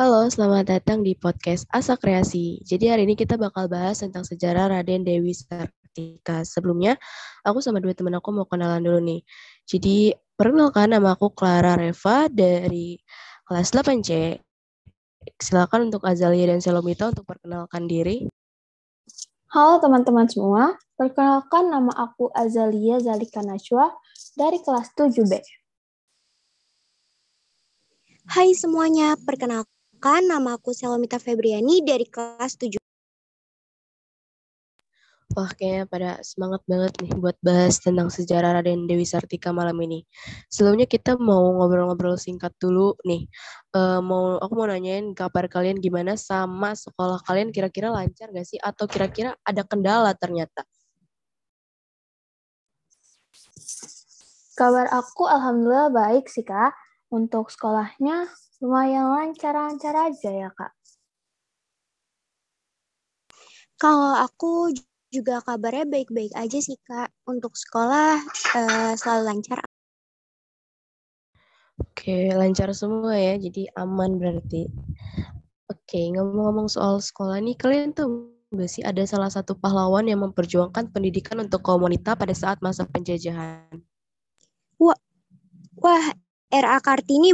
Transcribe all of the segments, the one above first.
Halo, selamat datang di podcast Asa Kreasi. Jadi hari ini kita bakal bahas tentang sejarah Raden Dewi Sartika. Sebelumnya, aku sama dua teman aku mau kenalan dulu nih. Jadi, perkenalkan nama aku Clara Reva dari kelas 8C. Silakan untuk Azalia dan Selomita untuk perkenalkan diri. Halo teman-teman semua, perkenalkan nama aku Azalia Zalika Najwa dari kelas 7B. Hai semuanya, perkenalkan nama aku Selomita Febriani dari kelas 7. Wah, kayaknya pada semangat banget nih buat bahas tentang sejarah Raden Dewi Sartika malam ini. Sebelumnya kita mau ngobrol-ngobrol singkat dulu nih. Uh, mau aku mau nanyain kabar kalian gimana sama sekolah kalian kira-kira lancar gak sih atau kira-kira ada kendala ternyata? Kabar aku alhamdulillah baik sih kak. Untuk sekolahnya lumayan lancar-lancar aja ya kak. Kalau aku juga kabarnya baik-baik aja sih Kak. Untuk sekolah uh, selalu lancar. Oke, lancar semua ya. Jadi aman berarti. Oke, ngomong-ngomong soal sekolah nih, kalian tuh nggak sih ada salah satu pahlawan yang memperjuangkan pendidikan untuk komunitas pada saat masa penjajahan? Wah, wah R.A. Kartini.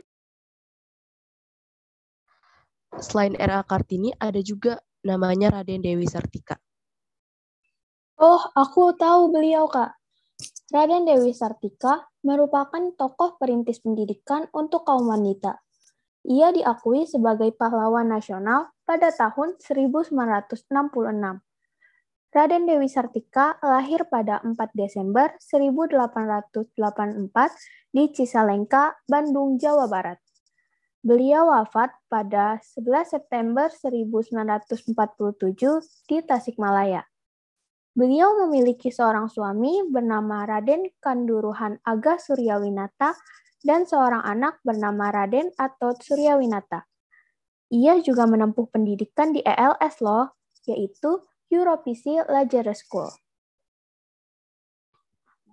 Selain R.A. Kartini, ada juga namanya Raden Dewi Sartika. Oh, aku tahu beliau, Kak. Raden Dewi Sartika merupakan tokoh perintis pendidikan untuk kaum wanita. Ia diakui sebagai pahlawan nasional pada tahun 1966. Raden Dewi Sartika lahir pada 4 Desember 1884 di Cisalengka, Bandung, Jawa Barat. Beliau wafat pada 11 September 1947 di Tasikmalaya. Beliau memiliki seorang suami bernama Raden Kanduruhan Aga Suryawinata dan seorang anak bernama Raden Atot Suryawinata. Ia juga menempuh pendidikan di ELS loh, yaitu Europisi Lager School.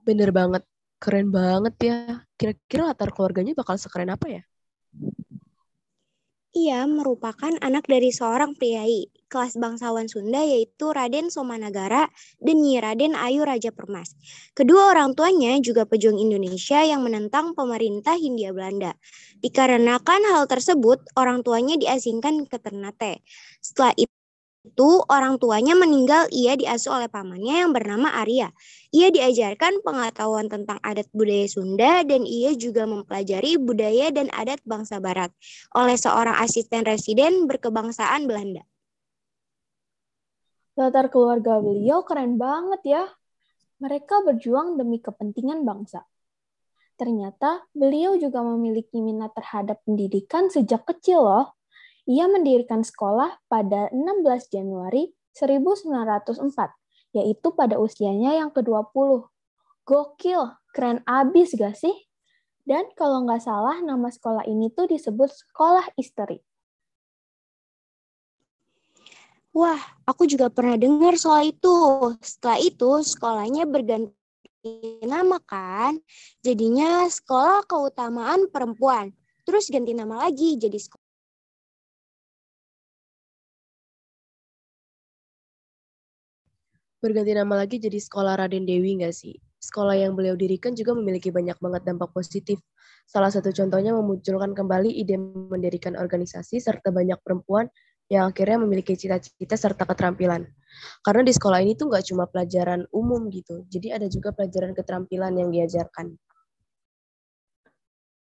Bener banget, keren banget ya. Kira-kira latar keluarganya bakal sekeren apa ya? Ia merupakan anak dari seorang priai kelas bangsawan Sunda yaitu Raden Somanagara dan Nyi Raden Ayu Raja Permas. Kedua orang tuanya juga pejuang Indonesia yang menentang pemerintah Hindia Belanda. Dikarenakan hal tersebut, orang tuanya diasingkan ke Ternate. Setelah itu, itu orang tuanya meninggal ia diasuh oleh pamannya yang bernama Arya. Ia diajarkan pengetahuan tentang adat budaya Sunda dan ia juga mempelajari budaya dan adat bangsa barat oleh seorang asisten residen berkebangsaan Belanda. Latar keluarga beliau keren banget ya. Mereka berjuang demi kepentingan bangsa. Ternyata beliau juga memiliki minat terhadap pendidikan sejak kecil loh. Ia mendirikan sekolah pada 16 Januari 1904, yaitu pada usianya yang ke-20. Gokil, keren abis gak sih? Dan kalau nggak salah, nama sekolah ini tuh disebut Sekolah Istri. Wah, aku juga pernah dengar soal itu. Setelah itu, sekolahnya berganti nama kan. Jadinya Sekolah Keutamaan Perempuan. Terus ganti nama lagi jadi sekolah berganti nama lagi jadi Sekolah Raden Dewi nggak sih? Sekolah yang beliau dirikan juga memiliki banyak banget dampak positif. Salah satu contohnya memunculkan kembali ide mendirikan organisasi serta banyak perempuan yang akhirnya memiliki cita-cita serta keterampilan. Karena di sekolah ini tuh nggak cuma pelajaran umum gitu, jadi ada juga pelajaran keterampilan yang diajarkan.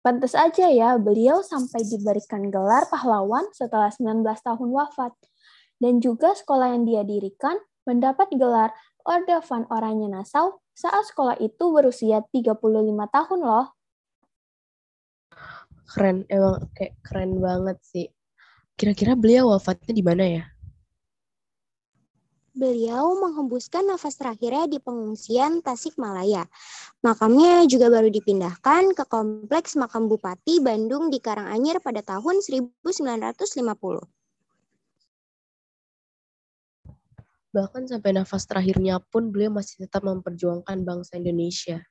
Pantas aja ya, beliau sampai diberikan gelar pahlawan setelah 19 tahun wafat. Dan juga sekolah yang dia dirikan mendapat gelar Orde van Oranje Nassau saat sekolah itu berusia 35 tahun loh. Keren, emang kayak keren banget sih. Kira-kira beliau wafatnya di mana ya? Beliau menghembuskan nafas terakhirnya di pengungsian Tasikmalaya. Makamnya juga baru dipindahkan ke Kompleks Makam Bupati Bandung di Karanganyar pada tahun 1950. Bahkan sampai nafas terakhirnya pun beliau masih tetap memperjuangkan bangsa Indonesia.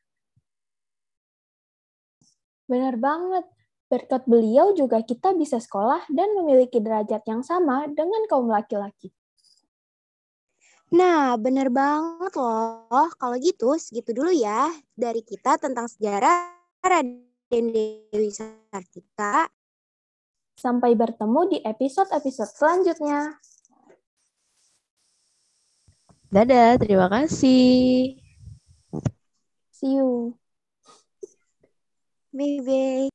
Benar banget. Berkat beliau juga kita bisa sekolah dan memiliki derajat yang sama dengan kaum laki-laki. Nah, bener banget loh. Kalau gitu, segitu dulu ya dari kita tentang sejarah Raden Dewi Sartika. Sampai bertemu di episode-episode selanjutnya. Dadah, terima kasih. See you. Bye-bye.